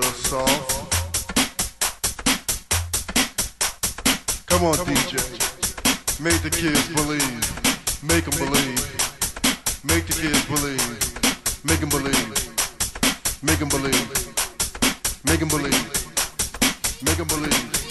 off. Come on, DJ. Make the kids believe. Make them believe. Make the kids believe. Make them believe. Make them believe. Make them believe. Make them believe.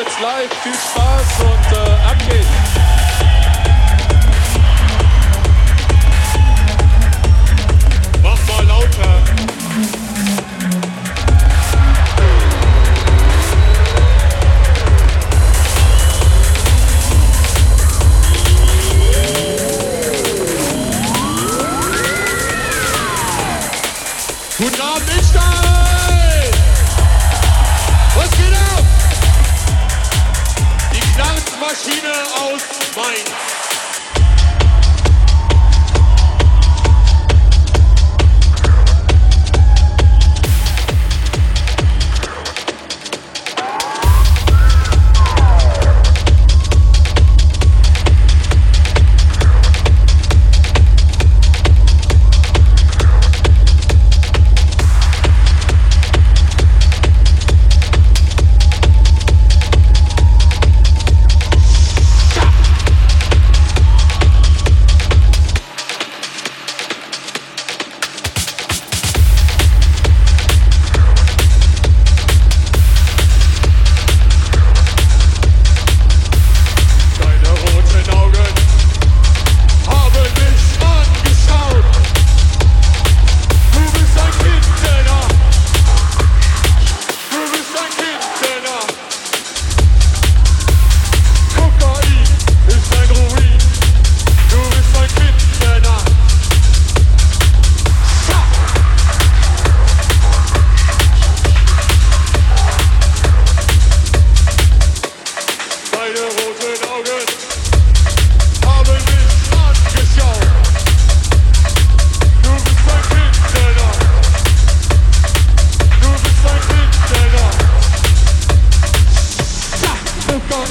jetzt live. Viel Spaß und äh, ab geht's. Maschine aus Mainz.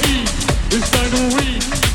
sea is like a.